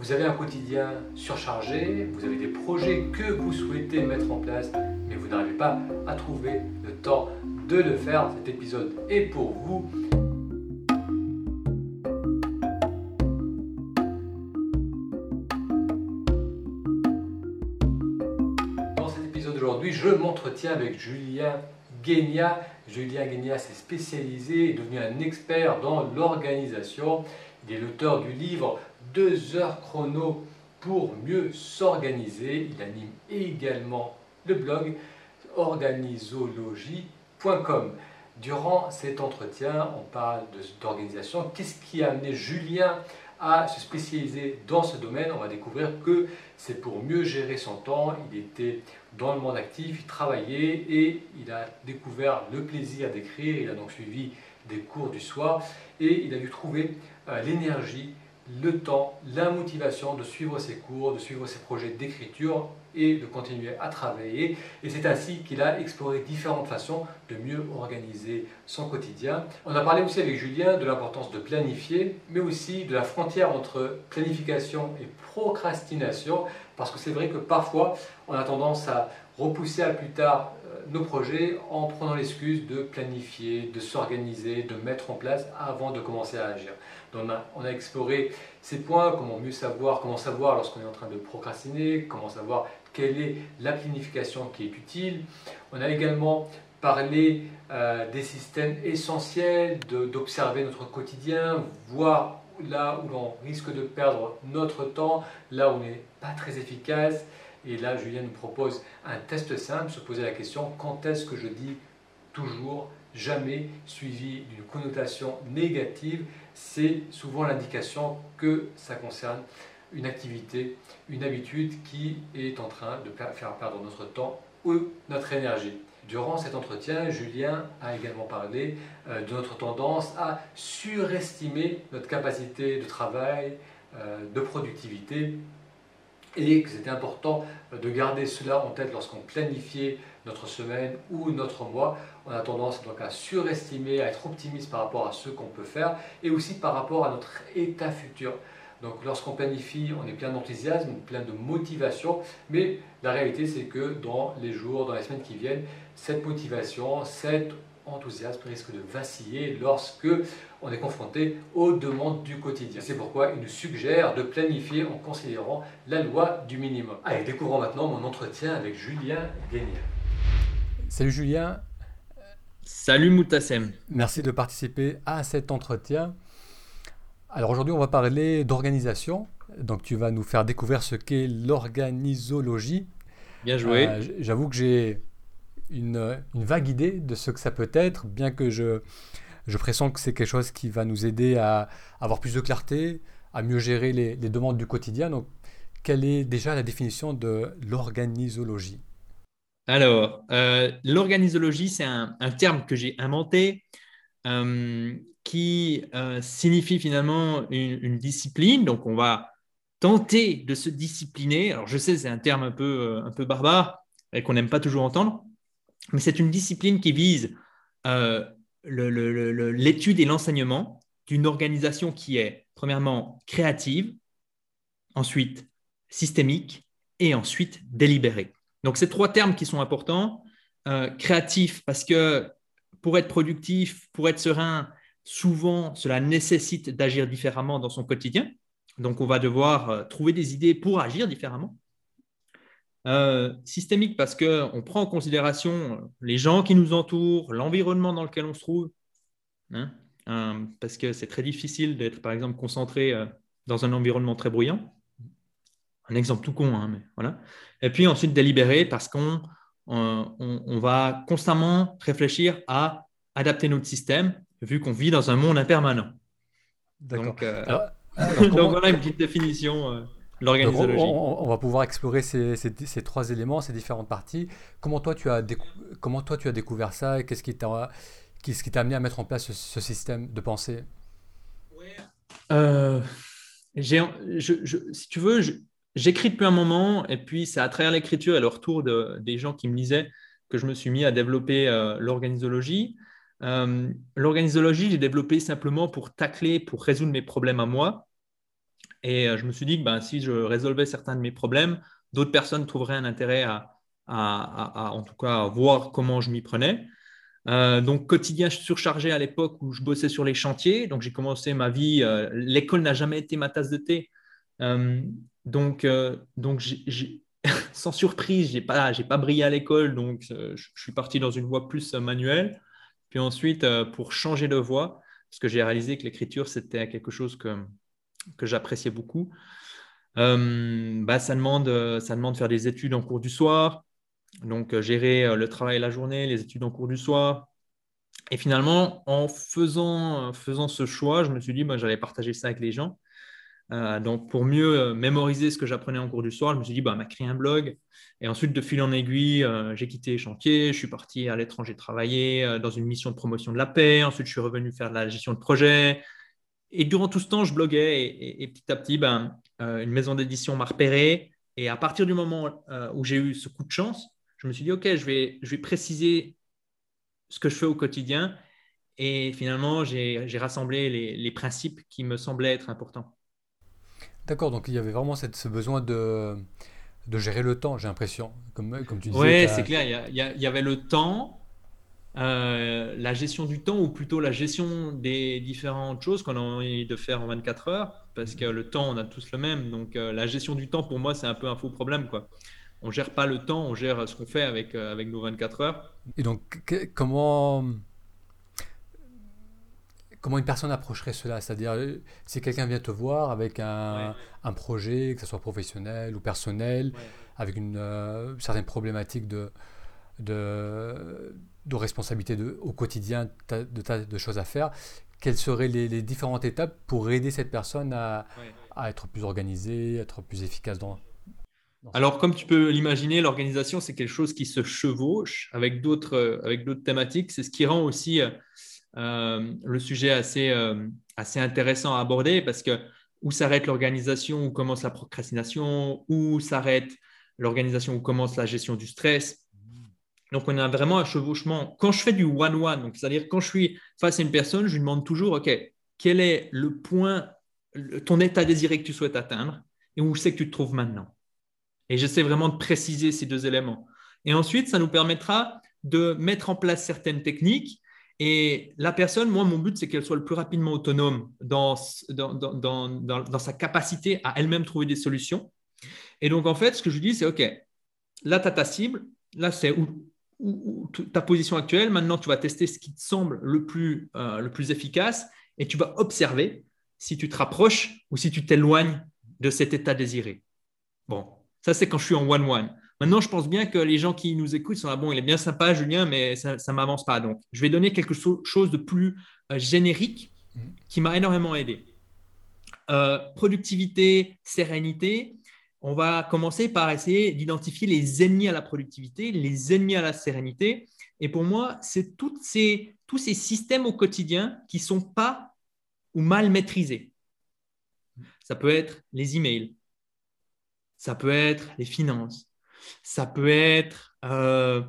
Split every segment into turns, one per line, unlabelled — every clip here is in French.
Vous avez un quotidien surchargé, vous avez des projets que vous souhaitez mettre en place, mais vous n'arrivez pas à trouver le temps de le faire. Cet épisode est pour vous. Dans cet épisode d'aujourd'hui, je m'entretiens avec Julien Guénia. Julien Guénia s'est spécialisé, est devenu un expert dans l'organisation. Il est l'auteur du livre deux heures chrono pour mieux s'organiser. Il anime également le blog organisologie.com. Durant cet entretien, on parle d'organisation. Qu'est-ce qui a amené Julien à se spécialiser dans ce domaine? On va découvrir que c'est pour mieux gérer son temps. Il était dans le monde actif, il travaillait et il a découvert le plaisir d'écrire. Il a donc suivi des cours du soir et il a dû trouver euh, l'énergie le temps, la motivation de suivre ses cours, de suivre ses projets d'écriture et de continuer à travailler. Et c'est ainsi qu'il a exploré différentes façons de mieux organiser son quotidien. On a parlé aussi avec Julien de l'importance de planifier, mais aussi de la frontière entre planification et procrastination, parce que c'est vrai que parfois on a tendance à repousser à plus tard nos projets en prenant l'excuse de planifier, de s'organiser, de mettre en place avant de commencer à agir. Donc on a, exploré ces points, comment mieux savoir, comment savoir lorsqu'on est en train de procrastiner, comment savoir quelle est la planification qui est utile. On a également parlé euh, des systèmes essentiels, d'observer notre quotidien, voir là où l'on risque de perdre notre temps, là où on n'est pas très efficace. Et là, Julien nous propose un test simple, se poser la question, quand est-ce que je dis toujours, jamais, suivi d'une connotation négative c'est souvent l'indication que ça concerne une activité, une habitude qui est en train de faire perdre notre temps ou notre énergie. Durant cet entretien, Julien a également parlé euh, de notre tendance à surestimer notre capacité de travail, euh, de productivité, et que c'était important de garder cela en tête lorsqu'on planifiait notre semaine ou notre mois. On a tendance donc à surestimer, à être optimiste par rapport à ce qu'on peut faire et aussi par rapport à notre état futur. Donc lorsqu'on planifie, on est plein d'enthousiasme, plein de motivation, mais la réalité c'est que dans les jours, dans les semaines qui viennent, cette motivation, cet enthousiasme risque de vaciller lorsque on est confronté aux demandes du quotidien. C'est pourquoi il nous suggère de planifier en considérant la loi du minimum. Allez, découvrons maintenant mon entretien avec Julien Guénier. Salut Julien.
Salut Moutassem.
Merci de participer à cet entretien. Alors aujourd'hui, on va parler d'organisation. Donc tu vas nous faire découvrir ce qu'est l'organisologie.
Bien joué. Euh,
j'avoue que j'ai une, vague idée de ce que ça peut être, bien que je, je pressens que c'est quelque chose qui va nous aider à avoir plus de clarté, à mieux gérer les, demandes du quotidien. Donc, quelle est déjà la définition de l'organisologie?
Alors, euh, l'organisologie, c'est un, terme que j'ai inventé euh, qui euh, signifie finalement une, discipline. Donc, on va tenter de se discipliner. Alors, je sais, c'est un terme un peu, un peu barbare et qu'on n'aime pas toujours entendre, mais c'est une discipline qui vise l'étude et l'enseignement d'une organisation qui est, premièrement, créative, ensuite systémique et ensuite délibérée. Donc, ces trois termes qui sont importants. Euh, créatif, parce que pour être productif, pour être serein, souvent, cela nécessite d'agir différemment dans son quotidien. Donc, on va devoir euh, trouver des idées pour agir différemment. Euh, systémique, parce qu'on prend en considération les gens qui nous entourent, l'environnement dans lequel on se trouve. Hein, parce que c'est très difficile d'être, par exemple, concentré dans un environnement très bruyant un exemple tout con, hein, mais voilà. Et puis ensuite délibérer parce qu'on on, va constamment réfléchir à adapter notre système vu qu'on vit dans un monde impermanent. Donc, euh, voilà une petite définition. L'organisologie.
On, va pouvoir explorer ces, ces, trois éléments, ces différentes parties. Comment toi tu as, comment toi, tu as découvert ça et qu'est-ce qui t'a t'a amené à mettre en place ce, système de pensée?
Euh, Si tu veux, j'écris depuis un moment, et puis c'est à travers l'écriture et le retour de, des gens qui me lisaient que je me suis mis à développer euh, l'organisologie. Euh, l'organisologie, j'ai développé simplement pour tacler, pour résoudre mes problèmes à moi. Et je me suis dit que ben, si je résolvais certains de mes problèmes, d'autres personnes trouveraient un intérêt à, en tout cas, voir comment je m'y prenais. donc, quotidien surchargé à l'époque où je bossais sur les chantiers. Donc, j'ai commencé ma vie. L'école n'a jamais été ma tasse de thé. donc, donc sans surprise, j'ai pas, j'ai pas brillé à l'école. Donc, je suis parti dans une voie plus manuelle. Puis ensuite, pour changer de voie, parce que j'ai réalisé que l'écriture, c'était quelque chose que, que j'appréciais beaucoup. Euh, bah, ça, demande, ça demande de faire des études en cours du soir, donc euh, gérer euh, le travail la journée, les études en cours du soir. Et finalement, en faisant, ce choix, je me suis dit, bah, j'allais partager ça avec les gens. Euh, donc, pour mieux euh, mémoriser ce que j'apprenais en cours du soir, je me suis dit, bah, m'a créé un blog. Et ensuite, de fil en aiguille, euh, j'ai quitté les chantiers, je suis parti à l'étranger travailler dans une mission de promotion de la paix. Ensuite, je suis revenu faire de la gestion de projet. Et durant tout ce temps, je bloguais et, petit à petit, ben, une maison d'édition m'a repéré. Et à partir du moment où j'ai eu ce coup de chance, je me suis dit, OK, je vais, je vais préciser ce que je fais au quotidien. Et finalement, j'ai rassemblé les, les principes qui me semblaient être importants.
D'accord, donc il y avait vraiment cette, ce besoin de, de gérer le temps, j'ai l'impression, comme, comme tu disais.
Oui, c'est clair, il y, avait le temps, euh, la gestion du temps, ou plutôt la gestion des différentes choses qu'on a envie de faire en 24 heures, parce que le temps, on a tous le même. Donc euh, la gestion du temps, pour moi, c'est un peu un faux problème. Quoi. On ne gère pas le temps, on gère ce qu'on fait avec, euh, avec nos 24 heures.
Et donc, comment comment une personne approcherait cela? C'est-à-dire, si quelqu'un vient te voir avec un, projet, que ce soit professionnel ou personnel, avec une certaine problématique de, de, de responsabilité de, au quotidien, de tas de choses à faire, quelles seraient les, différentes étapes pour aider cette personne à, à être plus organisée, être plus efficace dans,
alors, comme tu peux l'imaginer, l'organisation, c'est quelque chose qui se chevauche avec d'autres, euh, avec d'autres thématiques. C'est ce qui rend aussi euh, le sujet assez, euh, assez intéressant à aborder parce que où s'arrête l'organisation, où commence la procrastination, où s'arrête l'organisation, où commence la gestion du stress. Donc, on a vraiment un chevauchement. Quand je fais du one-one, c'est-à-dire quand je suis face à une personne, je lui demande toujours, OK, quel est le point, ton état désiré que tu souhaites atteindre et où c'est que tu te trouves maintenant? Et j'essaie vraiment de préciser ces deux éléments. Et ensuite, ça nous permettra de mettre en place certaines techniques et la personne, moi, mon but, c'est qu'elle soit le plus rapidement autonome dans, dans, dans, dans sa capacité à elle-même trouver des solutions. Et donc, en fait, ce que je dis, c'est OK, là, tu as ta cible, là, c'est où, ta position actuelle. Maintenant, tu vas tester ce qui te semble le plus, euh, le plus efficace et tu vas observer si tu te rapproches ou si tu t'éloignes de cet état désiré. Bon, ça, c'est quand je suis en one-one. Maintenant, je pense bien que les gens qui nous écoutent sont là, bon, il est bien sympa, Julien, mais ça ne m'avance pas. Donc, je vais donner quelque chose de plus euh, générique qui m'a énormément aidé. Euh, productivité, sérénité. On va commencer par essayer d'identifier les ennemis à la productivité, les ennemis à la sérénité. Et pour moi, c'est tous ces systèmes au quotidien qui ne sont pas ou mal maîtrisés. Ça peut être les emails, ça peut être les finances, ça peut être euh,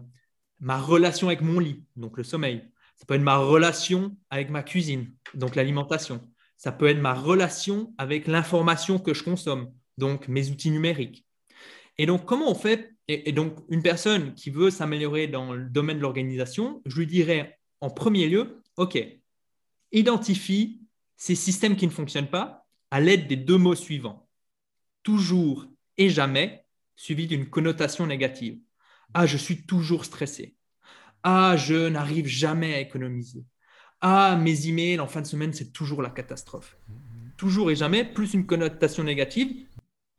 ma relation avec mon lit, donc le sommeil. Ça peut être ma relation avec ma cuisine, donc l'alimentation. Ça peut être ma relation avec l'information que je consomme, donc mes outils numériques. Et donc, comment on fait? Et, donc, une personne qui veut s'améliorer dans le domaine de l'organisation, je lui dirais en premier lieu, OK, identifie ces systèmes qui ne fonctionnent pas à l'aide des deux mots suivants. Toujours et jamais suivi d'une connotation négative. Ah, je suis toujours stressé. Ah, je n'arrive jamais à économiser. Ah, mes emails en fin de semaine, c'est toujours la catastrophe. Toujours et jamais, plus une connotation négative,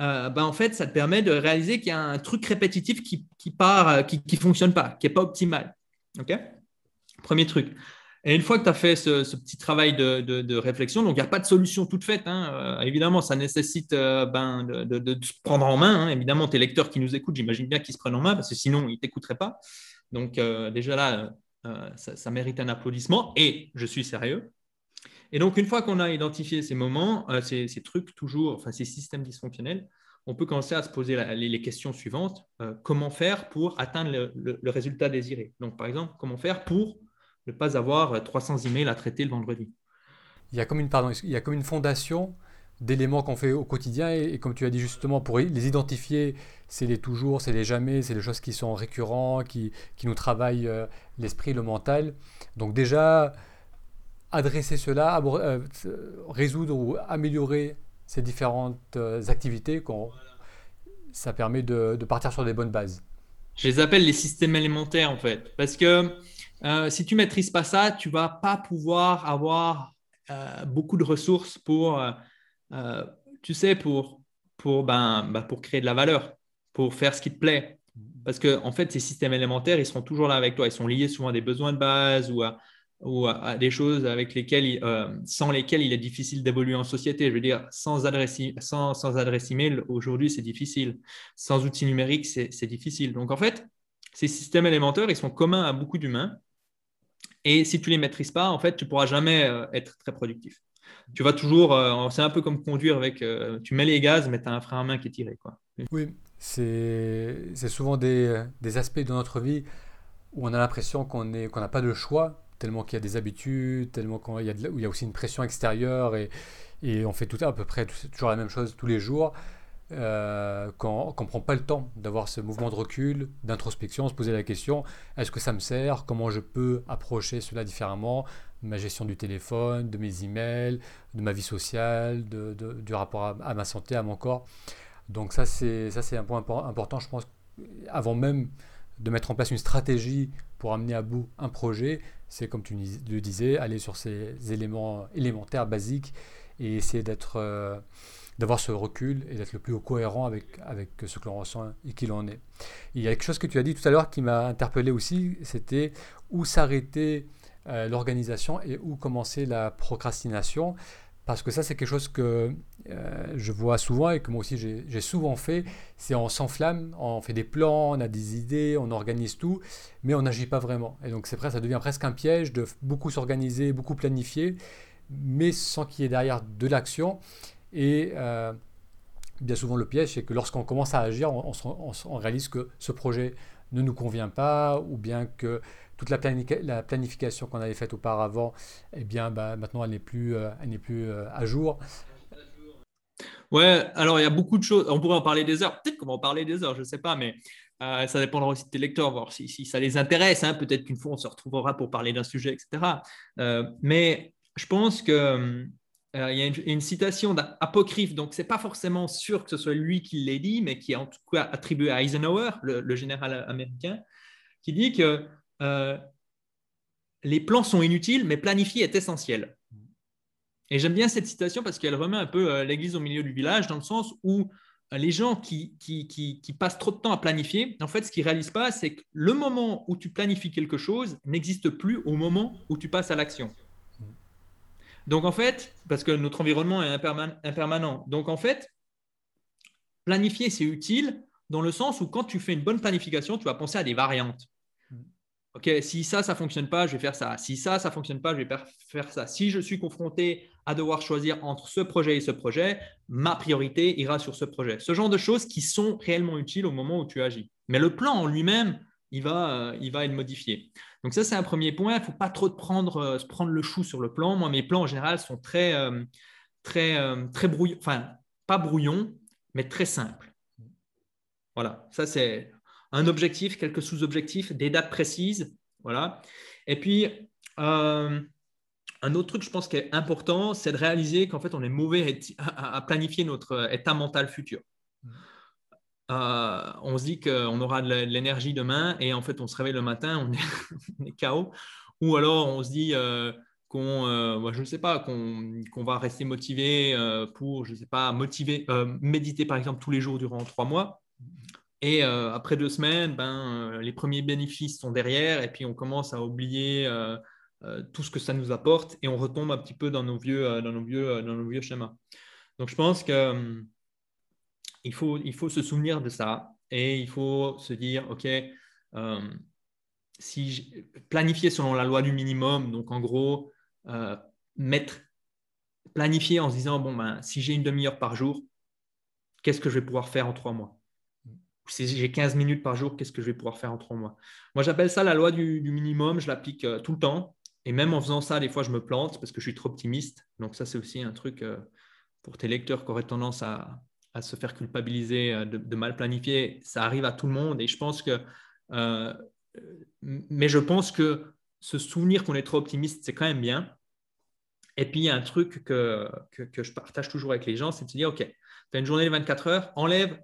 euh, ben en fait, ça te permet de réaliser qu'il y a un truc répétitif qui, qui part, euh, qui ne fonctionne pas, qui n'est pas optimal. OK? Premier truc. Et une fois que tu as fait ce, petit travail de, réflexion, donc il n'y a pas de solution toute faite. Hein, euh, évidemment, ça nécessite euh, ben, de, se prendre en main. Hein. évidemment, tes lecteurs qui nous écoutent, j'imagine bien qu'ils se prennent en main parce que sinon, ils ne t'écouteraient pas. Donc, déjà là, ça, mérite un applaudissement et je suis sérieux. Et donc, une fois qu'on a identifié ces moments, ces, trucs toujours, enfin ces systèmes dysfonctionnels, on peut commencer à se poser les, questions suivantes. comment faire pour atteindre le résultat désiré? Donc, par exemple, comment faire pour ne pas avoir 300 emails à traiter le vendredi?
Il y a comme une, pardon, il y a comme une fondation d'éléments qu'on fait au quotidien. Et, comme tu as dit justement, pour les identifier, c'est les toujours, c'est les jamais, c'est les choses qui sont récurrents, qui, qui nous travaillent euh, l'esprit, le mental. Donc déjà, adresser cela, euh, résoudre ou améliorer ces différentes euh, activités, ça permet de, de, partir sur des bonnes bases.
Je les appelle les systèmes élémentaires en fait, parce que si tu maîtrises pas ça, tu vas pas pouvoir avoir beaucoup de ressources pour euh, tu sais, pour, pour, ben, ben, pour créer de la valeur, pour faire ce qui te plaît. Parce que, en fait, ces systèmes élémentaires, ils seront toujours là avec toi. Ils sont liés souvent à des besoins de base ou à, ou à, des choses avec lesquelles, euh, sans lesquelles il est difficile d'évoluer en société. Je veux dire, sans adresse, sans, sans adresse email, aujourd'hui, c'est difficile. Sans outils numériques, c'est difficile. Donc, en fait, ces systèmes élémentaires, ils sont communs à beaucoup d'humains. Et si tu ne les maîtrises pas, en fait, tu ne pourras jamais euh, être très productif tu vas toujours, euh, c'est un peu comme conduire avec, tu mets les gaz, mais tu as un frein à main qui est tiré. Quoi.
Oui, c'est souvent des, des, aspects de notre vie où on a l'impression qu'on n'a pas de choix, tellement qu'il y a des habitudes, tellement qu'il y, a y a aussi une pression extérieure et, et on fait tout à peu près toujours la même chose tous les jours. Euh, qu'on ne prend pas le temps d'avoir ce mouvement de recul, d'introspection, se poser la question est-ce que ça me sert? Comment je peux approcher cela différemment? Ma gestion du téléphone, de mes emails, de ma vie sociale, de, du rapport à, ma santé, à mon corps. Donc, ça, c'est un point important, je pense, avant même de mettre en place une stratégie pour amener à bout un projet, c'est comme tu le disais, aller sur ces éléments élémentaires, basiques, et essayer d'être. Euh, d'avoir ce recul et d'être le plus cohérent avec, avec ce que l'on ressent et qui l'on est. Il y a quelque chose que tu as dit tout à l'heure qui m'a interpellé aussi, c'était où s'arrêter euh, l'organisation et où commencer la procrastination. Parce que ça, c'est quelque chose que euh, je vois souvent et que moi aussi j'ai souvent fait. C'est on s'enflamme, on fait des plans, on a des idées, on organise tout, mais on n'agit pas vraiment. Et donc c'est ça devient presque un piège de beaucoup s'organiser, beaucoup planifier, mais sans qu'il y ait derrière de l'action. Et euh, bien souvent, le piège, c'est que lorsqu'on commence à agir, on, réalise que ce projet ne nous convient pas, ou bien que toute la, la planification qu'on avait faite auparavant, eh bien, bah, maintenant, elle n'est plus, euh, elle n'est plus euh, à jour.
Ouais, alors il y a beaucoup de choses. On pourrait en parler des heures. Peut-être qu'on va en parler des heures, je ne sais pas, mais ça dépendra aussi de tes lecteurs, voir si, ça les intéresse. Hein. Peut-être qu'une fois, on se retrouvera pour parler d'un sujet, etc. mais je pense que euh, il y a une, citation d'apocryphe, donc ce n'est pas forcément sûr que ce soit lui qui l'ait dit, mais qui est en tout cas attribué à Eisenhower, le, général américain, qui dit que euh, les plans sont inutiles, mais planifier est essentiel. Et j'aime bien cette citation parce qu'elle remet un peu euh, l'église au milieu du village, dans le sens où les gens qui, qui, qui, passent trop de temps à planifier, en fait, ce qu'ils ne réalisent pas, c'est que le moment où tu planifies quelque chose n'existe plus au moment où tu passes à l'action. Donc en fait, parce que notre environnement est impermanent, donc en fait, planifier, c'est utile dans le sens où quand tu fais une bonne planification, tu vas penser à des variantes. Ok, si ça, ça fonctionne pas, je vais faire ça. Si ça, ça fonctionne pas, je vais faire ça. Si je suis confronté à devoir choisir entre ce projet et ce projet, ma priorité ira sur ce projet. Ce genre de choses qui sont réellement utiles au moment où tu agis. Mais le plan en lui-même, il va, euh, il va être modifié. Donc ça, c'est un premier point. Il ne faut pas trop euh, se prendre le chou sur le plan. Moi, mes plans, en général, sont très, euh, très, très brouillons, enfin, pas brouillons, mais très simples. Voilà, ça, c'est un objectif, quelques sous-objectifs, des dates précises. Voilà. Et puis, un autre truc, je pense, qui est important, c'est de réaliser qu'en fait, on est mauvais à planifier notre état mental futur. Euh, on se dit qu'on aura de l'énergie demain et en fait on se réveille le matin, on est, KO. Ou alors on se dit euh, qu'on, euh, je ne sais pas, qu'on va rester motivé pour, je ne sais pas, motiver, méditer par exemple tous les jours durant trois mois. Et après deux semaines, ben, les premiers bénéfices sont derrière et puis on commence à oublier tout ce que ça nous apporte et on retombe un petit peu dans nos vieux, dans nos vieux, dans nos vieux schémas. Donc je pense que il faut, il faut se souvenir de ça et il faut se dire, OK, euh, si planifier selon la loi du minimum, donc en gros, euh, mettre, planifier en se disant, bon, ben, si j'ai une demi-heure par jour, qu'est-ce que je vais pouvoir faire en trois mois? Si j'ai 15 minutes par jour, qu'est-ce que je vais pouvoir faire en trois mois? Moi, j'appelle ça la loi du, minimum. Je l'applique euh, tout le temps. Et même en faisant ça, des fois, je me plante parce que je suis trop optimiste. Donc, ça, c'est aussi un truc pour tes lecteurs qui auraient tendance à, se faire culpabiliser de, mal planifier, ça arrive à tout le monde. Et je pense que, mais je pense que se souvenir qu'on est trop optimiste, c'est quand même bien. Et puis, il y a un truc que, que, je partage toujours avec les gens, c'est de se dire, OK, tu as une journée de 24 heures, enlève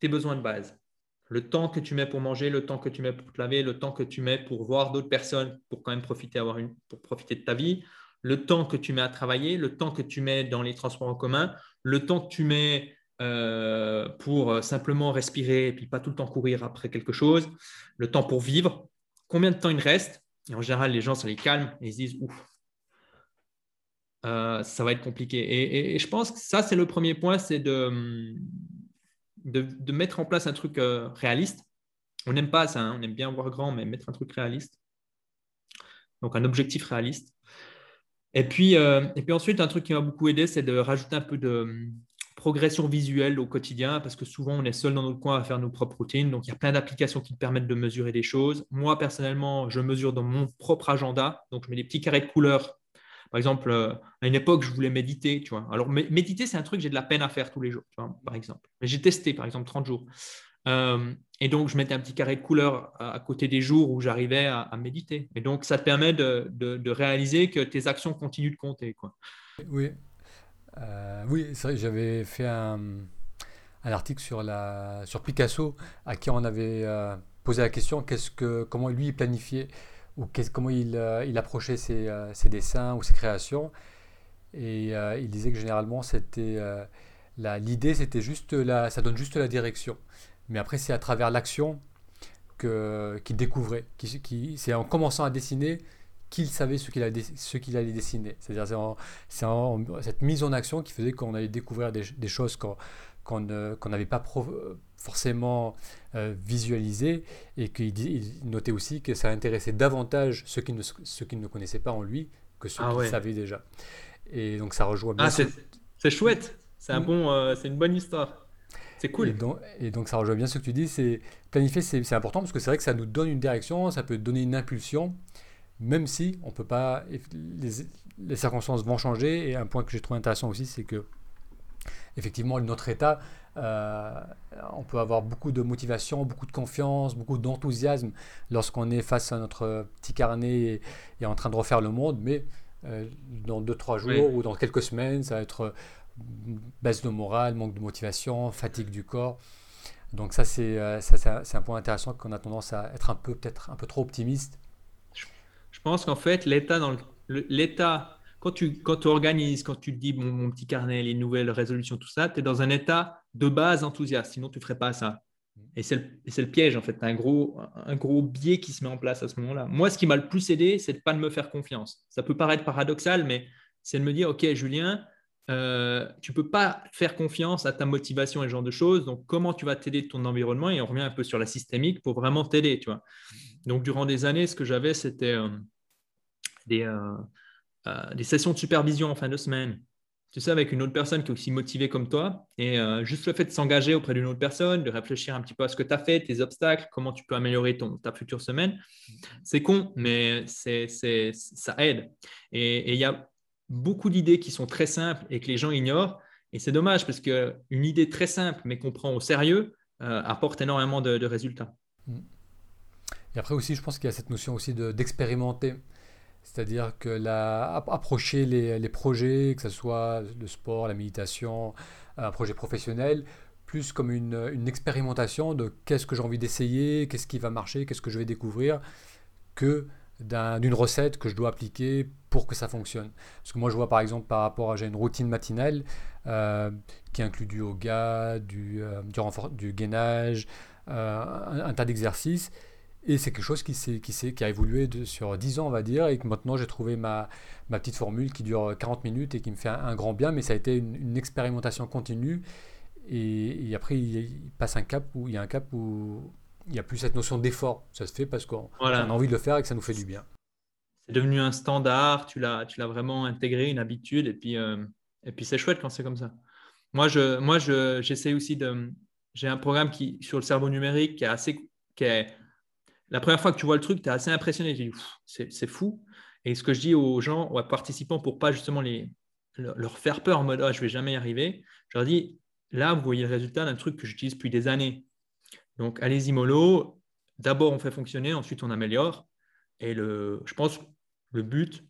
tes besoins de base. Le temps que tu mets pour manger, le temps que tu mets pour te laver, le temps que tu mets pour voir d'autres personnes, pour quand même profiter, avoir une, pour profiter de ta vie, le temps que tu mets à travailler, le temps que tu mets dans les transports en commun, le temps que tu mets euh, pour simplement respirer et puis pas tout le temps courir après quelque chose, le temps pour vivre, combien de temps il reste? Et en général, les gens, ça les calme et ils se disent, ouf, euh, ça va être compliqué. Et, je pense que ça, c'est le premier point, c'est de, de, mettre en place un truc euh, réaliste. On n'aime pas ça, hein. on aime bien voir grand, mais mettre un truc réaliste. Donc un objectif réaliste. Et puis, euh, et puis ensuite, un truc qui m'a beaucoup aidé, c'est de rajouter un peu de progression visuelle au quotidien, parce que souvent, on est seul dans notre coin à faire nos propres routines. Donc, il y a plein d'applications qui te permettent de mesurer des choses. Moi, personnellement, je mesure dans mon propre agenda. Donc, je mets des petits carrés de couleurs par exemple, euh, à une époque, je voulais méditer, tu vois. Alors, méditer, c'est un truc que j'ai de la peine à faire tous les jours, par exemple. J'ai testé, par exemple, 30 jours. Euh, et donc, je mettais un petit carré de couleur à, côté des jours où j'arrivais à, méditer. Et donc, ça te permet de, réaliser que tes actions continuent de compter. Quoi.
Oui, euh, oui c'est vrai, j'avais fait un, article sur, la, sur Picasso à qui on avait posé la question qu'est-ce que, comment lui planifiait ou comment il, euh, approchait ses, euh, ses, dessins ou ses créations. Et euh, il disait que généralement, c'était l'idée, c'était juste la, ça donne juste la direction. Mais après, c'est à travers l'action qu'il découvrait. Qui, c'est en commençant à dessiner qu'il savait ce qu'il allait, allait dessiner. C'est-à-dire c'est cette mise en action qui faisait qu'on allait découvrir des, des choses qu'on n'avait pas forcément euh, visualisé et qu'il notait aussi que ça intéressait davantage ceux qui ne, ceux qui ne connaissaient pas en lui que ceux ah qui savaient déjà. Et donc ça rejoint bien.
Ah, c'est chouette, c'est un mm. bon, euh, c'est une bonne histoire. C'est cool.
Et donc, ça rejoint bien ce que tu dis, c'est planifier, c'est important parce que c'est vrai que ça nous donne une direction, ça peut donner une impulsion, même si on peut pas, les, les circonstances vont changer. Et un point que j'ai trouvé intéressant aussi, c'est que effectivement notre état euh, on peut avoir beaucoup de motivation, beaucoup de confiance, beaucoup d'enthousiasme lorsqu'on est face à notre petit carnet et, en train de refaire le monde, mais euh, dans 2-3 jours ou dans quelques semaines, ça va être euh, baisse de morale, manque de motivation, fatigue du corps. Donc ça, c'est un point intéressant qu'on a tendance à être un peu peut-être un peu trop optimiste.
Je pense qu'en fait, l'état dans l'état quand tu, quand organises, quand tu dis mon petit carnet, les nouvelles résolutions, tout ça, tu es dans un état de base enthousiaste, sinon tu ne ferais pas ça. Et c'est le, piège, en fait. Tu as un gros, un gros biais qui se met en place à ce moment-là. Moi, ce qui m'a le plus aidé, c'est de ne pas me faire confiance. Ça peut paraître paradoxal, mais c'est de me dire, OK, Julien, euh, tu ne peux pas faire confiance à ta motivation et ce genre de choses. Donc, comment tu vas t'aider de ton environnement? Et on revient un peu sur la systémique pour vraiment t'aider. Tu vois. Donc, durant des années, ce que j'avais, c'était euh, des, euh, euh, des sessions de supervision en fin de semaine, tu sais, avec une autre personne qui est aussi motivée comme toi. Et euh, juste le fait de s'engager auprès d'une autre personne, de réfléchir un petit peu à ce que tu as fait, tes obstacles, comment tu peux améliorer ta future semaine, c'est con, mais c'est, ça aide. Et il y a beaucoup d'idées qui sont très simples et que les gens ignorent. Et c'est dommage parce qu'une idée très simple, mais qu'on prend au sérieux, euh, apporte énormément de, résultats.
Et après aussi, je pense qu'il y a cette notion aussi d'expérimenter. C'est-à-dire que la, approcher les, projets, que ce soit le sport, la méditation, un projet professionnel, plus comme une, expérimentation de qu'est-ce que j'ai envie d'essayer, qu'est-ce qui va marcher, qu'est-ce que je vais découvrir, que d'une recette que je dois appliquer pour que ça fonctionne. Parce que moi, je vois par exemple par rapport à j'ai une routine matinale euh, qui inclut du yoga, du, euh, du, gainage, euh, un, tas d'exercices. Et c'est quelque chose qui, qui, qui a évolué de, sur 10 ans, on va dire, et que maintenant j'ai trouvé ma, ma, petite formule qui dure 40 minutes et qui me fait un, grand bien, mais ça a été une, expérimentation continue. Et, après, il, passe un cap où il y a un cap où il n'y a plus cette notion d'effort. Ça se fait parce qu'on a envie de le faire et que ça nous fait du bien.
C'est devenu un standard, tu l'as, tu l'as vraiment intégré, une habitude, et puis, euh, et puis c'est chouette quand c'est comme ça. Moi, je, moi je, j'essaie aussi de. J'ai un programme qui, sur le cerveau numérique qui est assez. Qui est, la première fois que tu vois le truc, tu es assez impressionné. Tu dis, c'est fou. Et ce que je dis aux gens, aux participants, pour pas justement les, leur faire peur en mode oh, je vais jamais y arriver. Je leur dis là, vous voyez le résultat d'un truc que j'utilise depuis des années. Donc, allez-y mollo. D'abord, on fait fonctionner, ensuite, on améliore. Et le, je pense le but,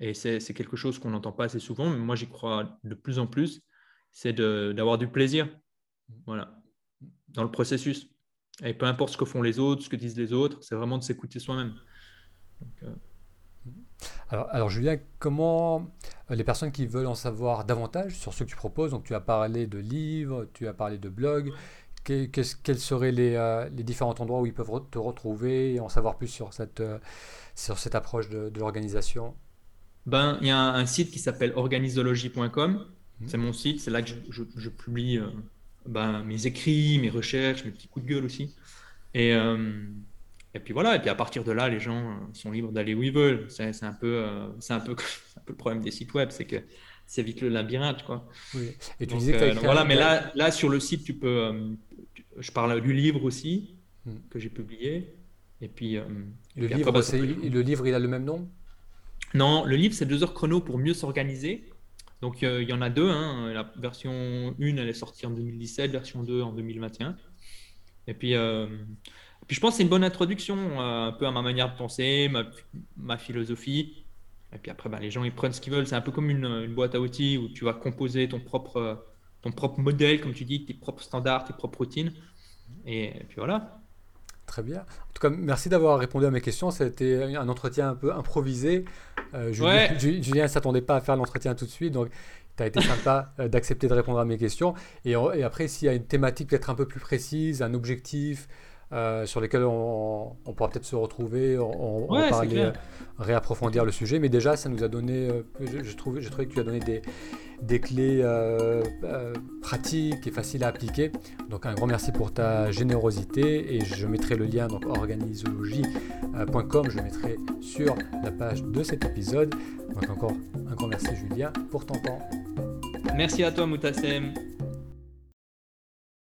et c'est quelque chose qu'on n'entend pas assez souvent, mais moi, j'y crois de plus en plus, c'est d'avoir du plaisir voilà, dans le processus. Et peu importe ce que font les autres, ce que disent les autres, c'est vraiment de s'écouter soi-même.
Euh, alors, alors, Julien, comment euh, les personnes qui veulent en savoir davantage sur ce que tu proposes, donc tu as parlé de livres, tu as parlé de blogs, quels seraient euh, les, différents endroits où ils peuvent te retrouver et en savoir plus sur cette, sur cette approche de, l'organisation?
Ben, Il y a un, site qui s'appelle organisologie.com. Mmh. C'est mon site, c'est là que je, publie ben, mes écrits, mes recherches, mes petits coups de gueule aussi. Et, et puis voilà, et puis à partir de là, les gens euh, sont libres d'aller où ils veulent. C'est un, peu, euh, c'est un, peu, un peu le problème des sites web, c'est que c'est vite le labyrinthe. Quoi.
Oui. Et tu disais que
euh, voilà, mais là, là, sur le site, tu peux. je parle du livre aussi, hmm. que j'ai publié. Et puis.
le, livre, bah, le livre, il a le même nom?
Non, le livre, c'est deux heures chrono pour mieux s'organiser. Donc il y en a deux. Hein. La version 1, elle est sortie en 2017, version 2 en 2021. Et puis, puis je pense que c'est une bonne introduction euh, un peu à ma manière de penser, ma, philosophie. Et puis après, bah, les gens ils prennent ce qu'ils veulent. C'est un peu comme une, boîte à outils où tu vas composer ton propre, ton propre modèle, comme tu dis, tes propres standards, tes propres routines. Et, puis voilà.
Très bien. En tout cas, merci d'avoir répondu à mes questions. C'était un entretien un peu improvisé. Euh, Julien ne s'attendait pas à faire l'entretien tout de suite. Donc, tu as été sympa euh, d'accepter de répondre à mes questions. Et, et après, s'il y a une thématique peut-être un peu plus précise, un objectif, euh, sur lesquels on, pourra peut-être se retrouver, on, parler, réapprofondir le sujet. Mais déjà, ça nous a donné, euh, je, trouve, je trouvais que tu as donné des, des clés euh, pratiques et faciles à appliquer. Donc un grand merci pour ta générosité et je mettrai le lien donc organisologie.com, je le mettrai sur la page de cet épisode. Donc encore un grand merci Julien pour ton temps.
Merci à toi Moutassem.